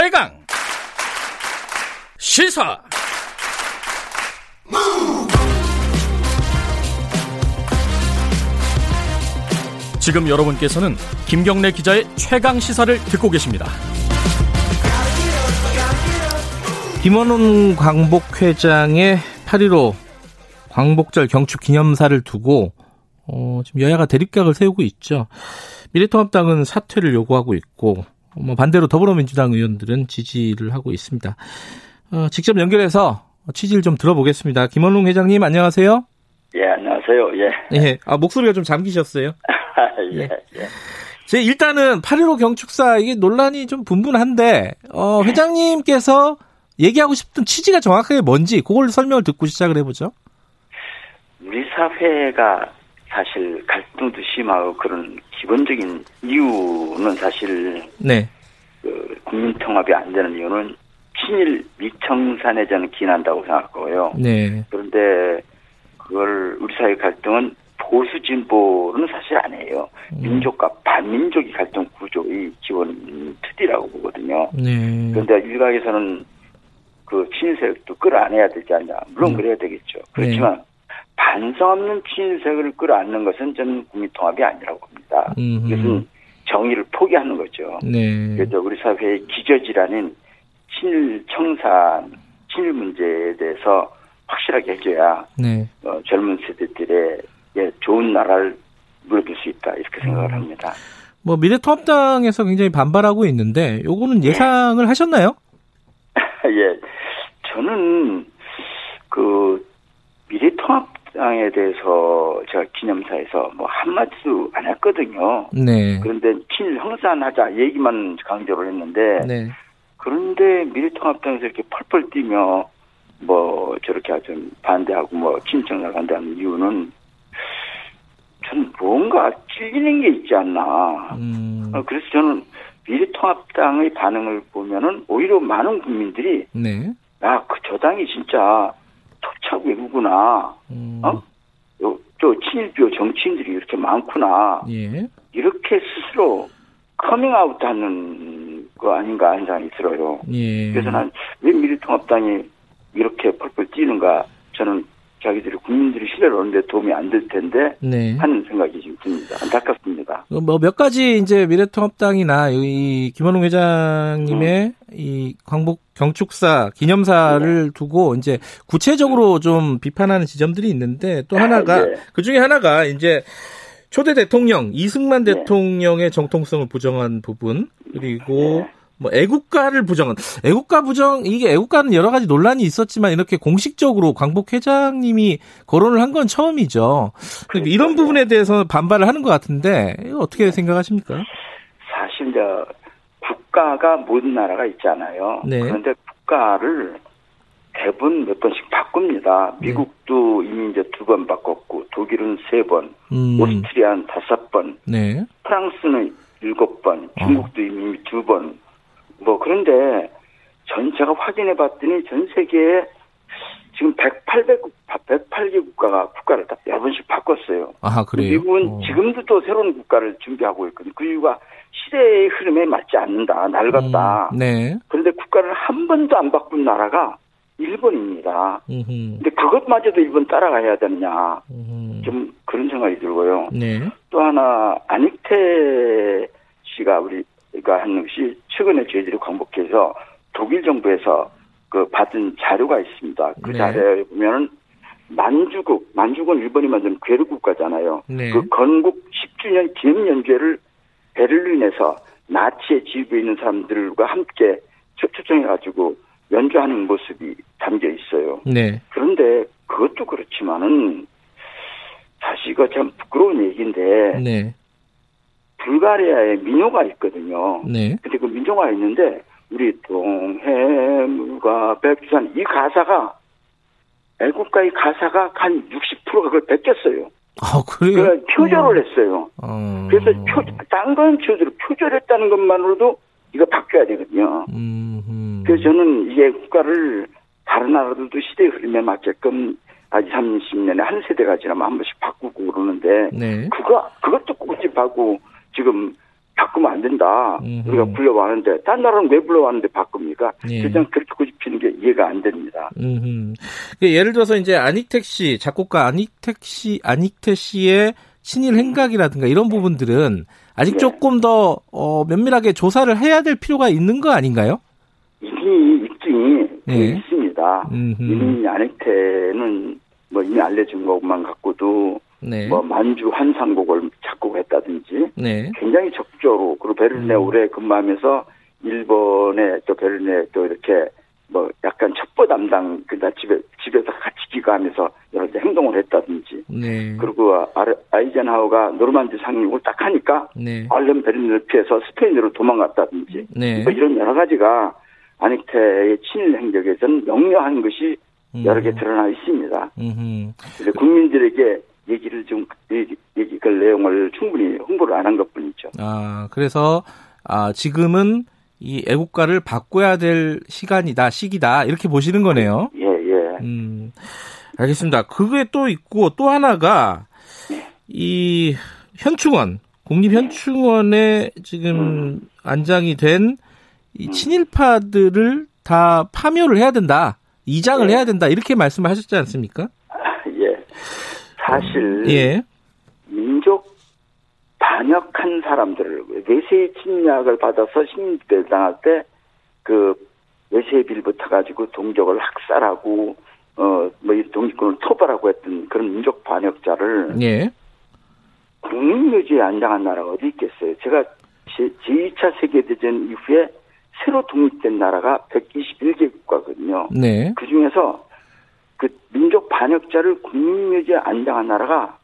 최강 시사 지금 여러분께서는 김경래 기자의 최강 시사를 듣고 계십니다. 김원훈 광복회장의 8.15 광복절 경축 기념사를 두고 어, 지금 여야가 대립각을 세우고 있죠. 미래통합당은 사퇴를 요구하고 있고 뭐 반대로 더불어민주당 의원들은 지지를 하고 있습니다. 어, 직접 연결해서 취지를 좀 들어보겠습니다. 김원웅 회장님 안녕하세요. 예, 안녕하세요. 예. 예. 아, 목소리가 좀 잠기셨어요. 예, 예. 제 일단은 8.15 경축사 이게 논란이 좀 분분한데 어, 회장님께서 얘기하고 싶은 취지가 정확하게 뭔지 그걸 설명을 듣고 시작을 해보죠. 우리 사회가 사실 갈등도 심하고 그런 기본적인 이유는 사실 네. 그 국민 통합이 안 되는 이유는 친일 미청산에 저는 기인한다고 생각하고요. 네. 그런데 그걸 우리 사회 갈등은 보수 진보는 사실 아니에요. 음. 민족과 반민족이 갈등 구조의 기본 틀이라고 보거든요. 네. 그런데 일각에서는 그 친일세력도 끌어안아야 되지 않냐. 물론 음. 그래야 되겠죠. 그렇지만 반성 없는 친일세력을 끌어안는 것은 저는 국민통합이 아니라고 봅니다. 음흠. 이것은 정의를 포기하는 거죠. 네. 그래서 우리 사회의 기저질환인 친일 청산, 친일 문제에 대해서 확실하게 해줘야 네. 어, 젊은 세대들의 예, 좋은 나라를 물어줄 수 있다 이렇게 생각을 음. 합니다. 뭐 미래통합당에서 굉장히 반발하고 있는데 요거는 예상을 하셨나요? 예, 저는 그 미래통합 당에 대해서 제가 기념사에서 뭐 한마디도 안 했거든요. 네. 그런데 친일 형산하자 얘기만 강조를 했는데 네. 그런데 미래통합당에서 이렇게 펄펄 뛰며 뭐 저렇게 좀 반대하고 뭐 친청을 반대하는 이유는 저는 뭔가 찔리는 게 있지 않나. 음. 어, 그래서 저는 미래통합당의 반응을 보면은 오히려 많은 국민들이 네. 야, 그 저 당이 진짜 토착 왜구구나. 음. 어? 요, 저 친일계 정치인들이 이렇게 많구나. 예. 이렇게 스스로 커밍아웃 하는 거 아닌가 하는 생각이 들어요. 예. 그래서 난 왜 미래통합당이 이렇게 펄펄 뛰는가 저는 자기들이 국민들이 신뢰를 얻는데 도움이 안 될 텐데 네. 하는 생각이 지금 듭니다. 안타깝습니다. 뭐 몇 가지 이제 미래통합당이나 이 김원웅 회장님의 음. 이 광복 경축사 기념사를 두고 이제 구체적으로 좀 비판하는 지점들이 있는데 또 하나가 네. 그 중에 하나가 이제 초대 대통령 이승만 네. 대통령의 정통성을 부정한 부분 그리고 네. 뭐 애국가를 부정한 애국가 부정 이게 애국가는 여러 가지 논란이 있었지만 이렇게 공식적으로 광복 회장님이 거론을 한 건 처음이죠. 그러니까 이런 그렇죠. 부분에 대해서 반발을 하는 것 같은데 어떻게 생각하십니까? 사실 이제 국가가 모든 나라가 있잖아요. 네. 그런데 국가를 대부분 몇 번씩 바꿉니다. 네. 미국도 이미 이제 두 번 바꿨고 독일은 세 번, 음, 오스트리아는 다섯 번, 네. 프랑스는 일곱 번, 어. 중국도 이미 두 번. 뭐 그런데 전 제가 확인해 봤더니 전 세계에 지금 108개, 108개 국가가 국가를 다 여러 번씩 바꿨어요. 아 그래요. 미국은 어. 지금도 또 새로운 국가를 준비하고 있거든요. 그 이유가 시대의 흐름에 맞지 않는다, 낡았다. 음, 네. 그런데 국가를 한 번도 안 바꾼 나라가 일본입니다. 음흠, 근데 그것마저도 일본 따라가야 되느냐. 음흠. 좀 그런 생각이 들고요. 네. 또 하나 안익태 씨가 우리 가한 것이 최근에 저희들이 광복해서 독일 정부에서 그 받은 자료가 있습니다. 그 네. 자료에 보면은 만주국, 만주국은 일본이 만든 괴뢰 국가잖아요. 네. 그 건국 10주년 기념 연주회를 베를린에서 나치의 지휘부에 있는 사람들과 함께 초- 초청해가지고 연주하는 모습이 담겨 있어요. 네. 그런데 그것도 그렇지만은 사실 이거 참 부끄러운 얘기인데 네. 불가리아에 민요가 있거든요. 네. 근데 그 민요가 있는데 우리 동해물과 백두산 이 가사가 애국가의 가사가 한 60%가 그걸 베꼈어요. 아 그래요. 그러니까 표절을 했어요. 어. 그래서 표, 딴건 표절, 표절했다는 것만으로도 이거 바뀌어야 되거든요. 음. 그래서 저는 이게 국가를 다른 나라들도 시대의 흐름에 맞게끔 아직 30년에 한 세대가 지나면 한 번씩 바꾸고 그러는데 네. 그거 그것도 꼬집하고 지금 바꾸면 안 된다. 음흠. 우리가 불러왔는데 딴 나라는 왜 불러왔는데 바꿉니까? 예. 그냥 그렇게 고집피는 게 이해가 안 됩니다. 음, 예를 들어서 이제 안익택 씨 작곡가 안익택 씨 안익태 씨의 친일 행각이라든가 이런 부분들은 아직 네. 조금 더 어, 면밀하게 조사를 해야 될 필요가 있는 거 아닌가요? 이미 입증이 돼 예. 있습니다. 음흠. 이미 안익태는 뭐 이미 알려진 것만 갖고도 네. 뭐 만주 환상곡을 작곡했다든지 네. 굉장히 적극적으로 그리고 베를린에 음. 오래 근무하면서 일본에 또 베를린에 또 이렇게 뭐 약간 첩보 담당 그다 집에 집에서 같이 기가하면서 여러 가지 행동을 했다든지 네. 그리고 아르- 아이젠하워가 노르만디 상륙을 딱 하니까 네. 얼른 베를린을 피해서 스페인으로 도망갔다든지 네. 뭐 이런 여러 가지가 아닉테의 친일 행적에서는 명료한 것이 여러 개 음. 드러나 있습니다. 음흠. 근데 국민들에게 얘기를 좀 얘기, 얘기 그 내용을 충분히 홍보를 안 한 것뿐이죠. 아, 그래서 아, 지금은 이 애국가를 바꿔야 될 시간이다, 시기다 이렇게 보시는 거네요. 예, 예. 음, 알겠습니다. 그게 또 있고 또 하나가 이 현충원, 국립현충원에 지금 안장이 된 이 친일파들을 다 파묘를 해야 된다, 이장을 네. 해야 된다 이렇게 말씀을 하셨지 않습니까? 예. 사실 예, 민족 반역한 사람들을 외세의 침략을 받아서 식민지배 당할 때 그 외세의 빌부터 가지고 동족을 학살하고 어뭐 동지권을 토벌하고 했던 그런 민족 반역자를 예, 국민묘지에 안장한 나라가 어디 있겠어요? 제가 제, 제2차 세계대전 이후에 새로 독립된 나라가 121개 국가거든요. 네, 그 중에서 그 민족 반역자를 국민묘지에 안장한 나라가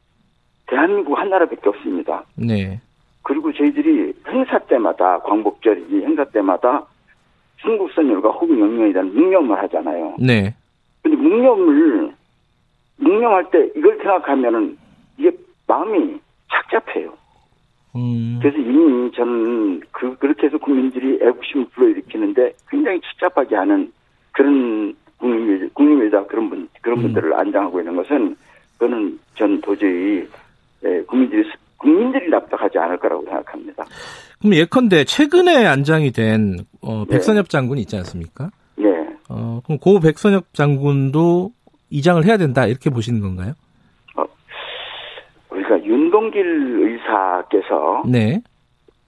대한민국 한 나라밖에 없습니다. 네, 그리고 저희들이 행사 때마다 광복절이지 행사 때마다 중국 선열과 호국 영령에 대한 묵념을 하잖아요. 네, 근데 묵념을 묵념할 때 이걸 생각하면은 이게 마음이 착잡해요. 음, 그래서 이미 저는 그 그렇게 해서 국민들이 애국심을 불러일으키는데 굉장히 착잡하게 하는 그런 국민의 국민의다 그런 분 그런 음. 분들을 안장하고 있는 것은 그거는 전 도저히 예, 국민들이 국민들이 납득하지 않을 거라고 생각합니다. 그럼 예컨대 최근에 안장이 된 어, 네. 백선엽 장군이 있지 않습니까? 네, 어, 그럼 고 백선엽 장군도 이장을 해야 된다 이렇게 보시는 건가요? 우리가 윤동길 의사께서 네,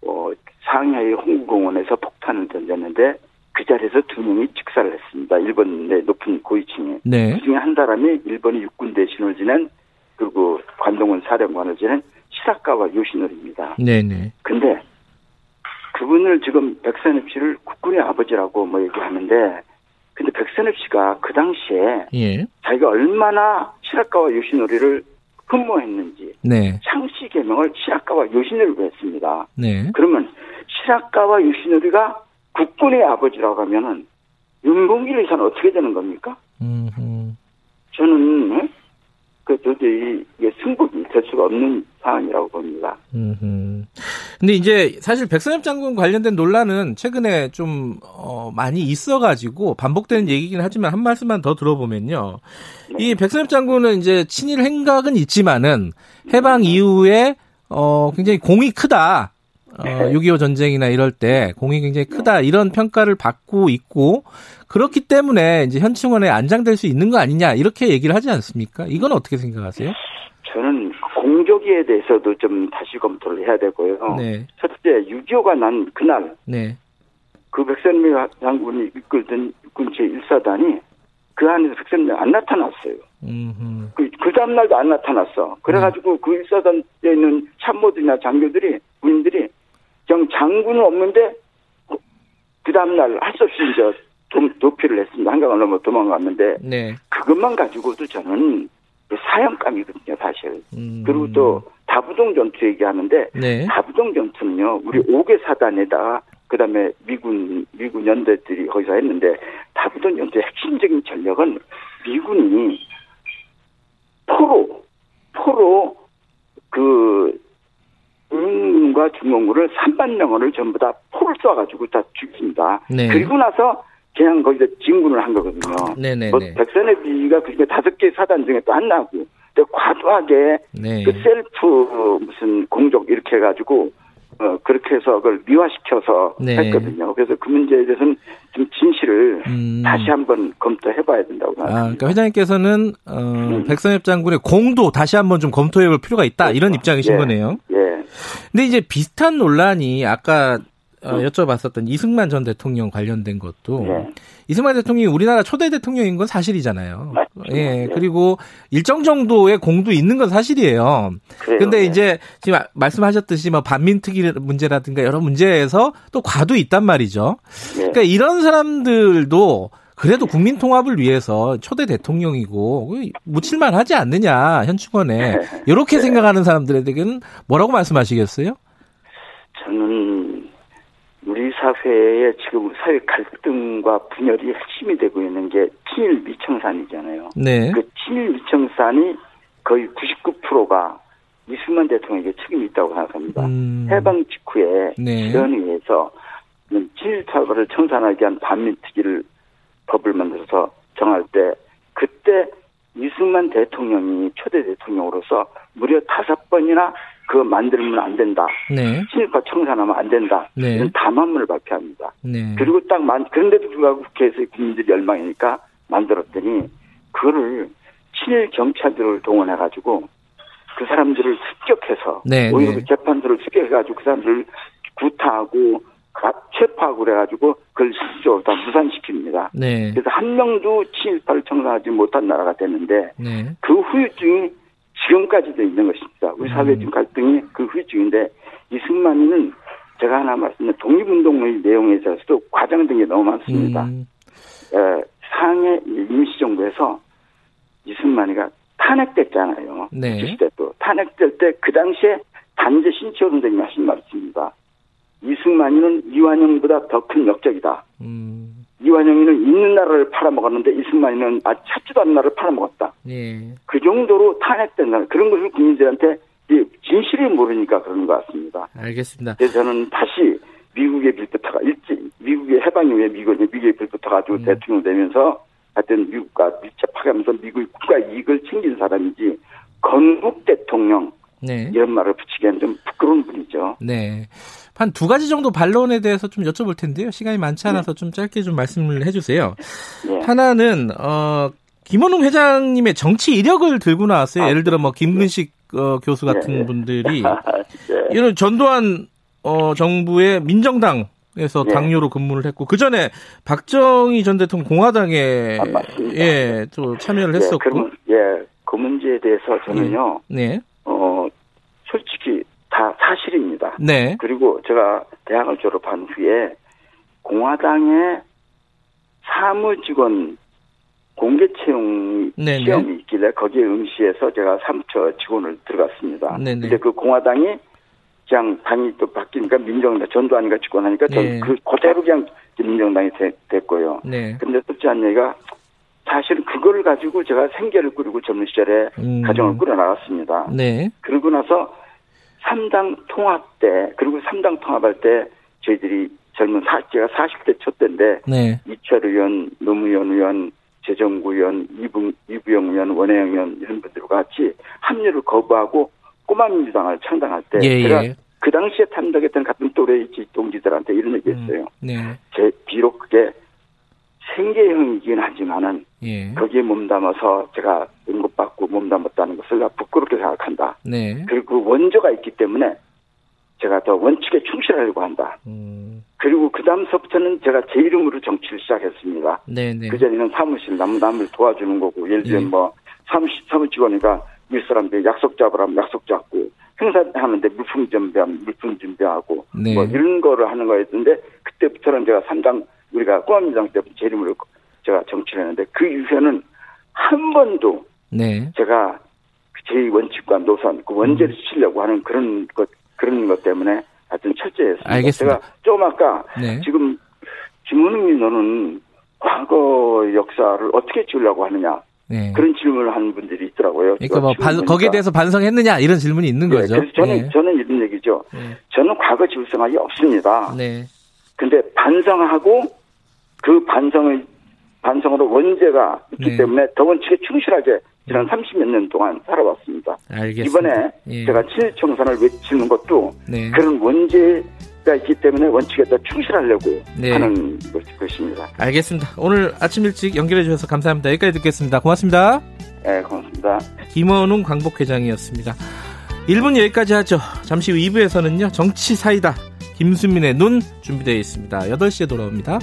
어, 상하이 홍구공원에서 폭탄을 던졌는데 그 자리에서 두 명이 직사를 했습니다. 일본의 높은 고위층에. 네, 그 중에 한 사람이 일본의 육군 대신을 지낸 그리고 관동원 사령관을 지낸 시라카와 요시노리입니다. 네, 네, 근데 그분을 지금 백선엽 씨를 국군의 아버지라고 뭐 얘기하는데 근데 백선엽 씨가 그 당시에 예, 자기가 얼마나 시라카와 요시노리를 흠모했는지 네, 창씨 개명을 시라카와 요시노리로 했습니다. 네, 그러면 시라카와 요시노리가 국군의 아버지라고 하면은 윤봉길 의사는 어떻게 되는 겁니까? 음, 음, 저는 예? 그 도저히 이게 승복이 될 수가 없는 상황이라고 봅니다. 음, 음. 근데 이제 사실 백선엽 장군 관련된 논란은 최근에 좀 어, 많이 있어가지고 반복되는 얘기긴 하지만 한 말씀만 더 들어보면요. 이 백선엽 장군은 이제 친일 행각은 있지만은 해방 이후에 어, 굉장히 공이 크다. 어, 6.25 전쟁이나 이럴 때 공이 굉장히 크다 이런 평가를 받고 있고 그렇기 때문에 이제 현충원에 안장될 수 있는 거 아니냐 이렇게 얘기를 하지 않습니까? 이건 어떻게 생각하세요? 저는 공조기에 대해서도 좀 다시 검토를 해야 되고요. 네, 첫째, 6.25가 난 그날 네, 그 백선미 장군이 이끌던 육군 제1사단이 그 안에서 백선미 안 나타났어요. 음, 그, 그 다음날도 안 나타났어. 그래가지고 그 1사단에 있는 참모들이나 장교들이, 군인들이 그냥 장군은 없는데 그- 그 다음날 할 수 없이 이제 도, 도피를 했습니다. 한강을 넘어 도망갔는데 네, 그것만 가지고도 저는 사형감이거든요, 사실. 음, 그리고 또 다부동 전투 얘기하는데 네, 다부동 전투는요, 우리 5개 사단에다가 그다음에 미군 미군 연대들이 거기서 했는데 다부동 전투의 핵심적인 전력은 미군이 포로 포로 그 중공군을 3만 명을 전부 다 포를 쏴가지고 다 죽입니다. 네. 그리고 나서 그냥 거기서 진군을 한 거거든요. 네네네. 뭐 백선의 비가 그게 다섯 개 사단 중에 또 안 나고 또 과도하게 네. 그 셀프 무슨 공적 이렇게 해가지고 어, 그렇게 해서 그걸 미화시켜서 네. 했거든요. 그래서 그 문제에 대해서는 좀 진실을 음. 다시 한번 검토해 봐야 된다고 아, 생각합니다. 그러니까 회장님께서는 어, 음. 백선엽 장군의 공도 다시 한번 좀 검토해 볼 필요가 있다 이런 입장이신 예. 거네요. 예, 근데 이제 비슷한 논란이 아까 어, 음. 여쭤봤었던 이승만 전 대통령 관련된 것도 예. 이승만 대통령이 우리나라 초대 대통령인 건 사실이잖아요. 맞죠. 예, 예. 그리고 일정 정도의 공도 있는 건 사실이에요. 그래요. 근데 예. 이제 지금 아- 말씀하셨듯이 뭐 반민특위 문제라든가 여러 문제에서 또 과도 있단 말이죠. 예. 그러니까 이런 사람들도 그래도 국민 통합을 위해서 초대 대통령이고 묻힐만 하지 않느냐 현충원에 이렇게 생각하는 사람들에게는 뭐라고 말씀하시겠어요? 저는 우리 사회의 지금 사회 갈등과 분열이 핵심이 되고 있는 게 친일 미청산이잖아요. 네. 그 친일 미청산이 거의 99%가 이승만 대통령에게 책임이 있다고 생각합니다. 음. 해방 직후에 네. 위원회에서 친일 처벌을 청산하기 위한 반민특위를 법을 만들어서 정할 때 그때 이승만 대통령이 초대 대통령으로서 무려 다섯 번이나 그거 만들면 안 된다. 네. 친일파 청산하면 안 된다. 네. 이런 담화문을 발표합니다. 네. 그리고 딱 만, 그런데도 불구하고 국회에서 국민들이 열망이니까 만들었더니 그거를 친일 경찰들을 동원해가지고 그 사람들을 습격해서 네, 오히려 네. 그 재판들을 습격해가지고 그 사람들을 구타하고 가- 체포하고 그래가지고 그걸 실질적으로 다 무산 시킵니다. 네. 그래서 한 명도 친일파를 청산하지 못한 나라가 됐는데 네. 그 후유증이 지금까지도 있는 것입니다. 우리 사회 음. 지금 갈등이 그 후유증인데 이승만이는 제가 하나 말씀드린 독립운동의 내용에 있어서도 과장된 게 너무 많습니다. 음. 에, 상해 임시정부에서 이승만이가 탄핵됐잖아요. 네. 90대 또 탄핵될 때 그 당시에 단재 신치호 선생님이 하신 말이 있습니다. 이승만이는 이완영보다 더 큰 역적이다. 음. 이완영이는 있는 나라를 팔아먹었는데 이승만이는 아직 찾지도 않은 나라를 팔아먹었다. 예. 그 정도로 탄핵된다. 그런 것을 국민들한테 이 진실을 모르니까 그런 것 같습니다. 알겠습니다. 그래서 저는 다시 미국의 빌부터가 일찍 미국의 해방 이후에 미국이 미국의 빌부터 가 지고 음. 대통령 되면서 하여튼 미국과 밀접하면서 미국의 국가 이익을 챙긴 사람이지 건국 대통령 네. 이런 말을 붙이기에는 좀 부끄러운 분이죠. 네. 한 두 가지 정도 반론에 대해서 좀 여쭤볼 텐데요. 시간이 많지 않아서 좀 짧게 좀 말씀을 해주세요. 예. 하나는 어 김원웅 회장님의 정치 이력을 들고 나왔어요. 아, 예를 들어 뭐 김근식 어, 교수 같은 예, 예. 분들이 예. 이런 전두환 어, 정부의 민정당 에서 예. 당료로 근무를 했고 그 전에 박정희 전 대통령 공화당에 아, 맞습니다. 예, 또 참여를 예, 했었고 그러면, 예, 그 문제에 대해서 저는요, 네, 어, 솔직히 다 사실입니다. 네, 그리고 제가 대학을 졸업한 후에 공화당의 사무직원 공개 채용 네네. 시험이 있길래 거기에 응시해서 제가 3처 직원을 들어갔습니다. 네네. 근데 그 공화당이 그냥 당이 또 바뀌니까 민정당 전두환이가 집권하니까 네. 그 그대로 그냥 민정당이 되- 됐고요. 네, 근데 솔직히 한 얘기가 사실은 그걸 가지고 제가 생계를 꾸리고 젊은 시절에 음. 가정을 꾸려 나갔습니다. 네, 그러고 나서 삼당 통합 때 그리고 삼당 통합할 때 저희들이 젊은 사, 제가 40대 첫 때인데 네, 이철 의원, 노무현 의원, 재정구 의원, 이부, 이부영 의원, 원혜영 의원 이런 분들과 같이 합류를 거부하고 꼬마민주당을 창당할 때 예, 제가 예, 그 당시에 참석했던 같은 또래 동지들한테 이런 얘기했어요. 음, 네, 제 비록 그게 생계형이긴 하지만은 예, 거기에 몸담아서 제가 응급받고 몸담았다는 것을 나 부끄럽게 생각한다. 네, 그리고 그 원조가 있기 때문에 제가 더 원칙에 충실하려고 한다. 음, 그리고 그 다음서부터는 제가 제 이름으로 정치를 시작했습니다. 네, 네, 그 전에는 사무실 남, 남을 도와주는 거고, 예를 들면 네. 뭐, 사무실, 사무 직원이가 윗사람들 약속 잡으라면 약속 잡고, 행사하는데 물품 준비하면 물품 준비하고, 네. 뭐 이런 거를 하는 거였는데, 그때부터는 제가 삼당 우리가 꼬암민당 때부터 제 이름으로 제가 정치를 했는데, 그 이후에는 한 번도 네, 제가 제 원칙과 노선, 그 원죄를 지키려고 하는 그런 것, 그런 것 때문에 하여튼 철저했습니다. 알겠습니다. 제가 좀 아까 네. 지금 김은웅이 너는 과거 역사를 어떻게 지우려고 하느냐 네. 그런 질문을 하는 분들이 있더라고요. 그러니까 뭐 반- 거기에. 대해서 반성했느냐 이런 질문이 있는 네, 거죠. 그래서 저는 네. 저는 이런 얘기죠. 네. 저는 과거 지울 생각이 없습니다. 네. 근데 반성하고 그 반성의 반성으로 원죄가 있기 네. 때문에 더 원칙에 충실하게 지난 30몇 년 동안 살아왔습니다. 알겠습니다. 이번에 예. 제가 친일청산을 외치는 것도 네. 그런 원죄가 있기 때문에 원칙에 더 충실하려고 네. 하는 것- 것입니다. 알겠습니다. 오늘 아침 일찍 연결해 주셔서 감사합니다. 여기까지 듣겠습니다. 고맙습니다. 네, 고맙습니다. 김원웅 광복회장이었습니다. 1분 여기까지 하죠. 잠시 후 2부에서는요. 정치 사이다. 김수민의 눈 준비되어 있습니다. 8시에 돌아옵니다.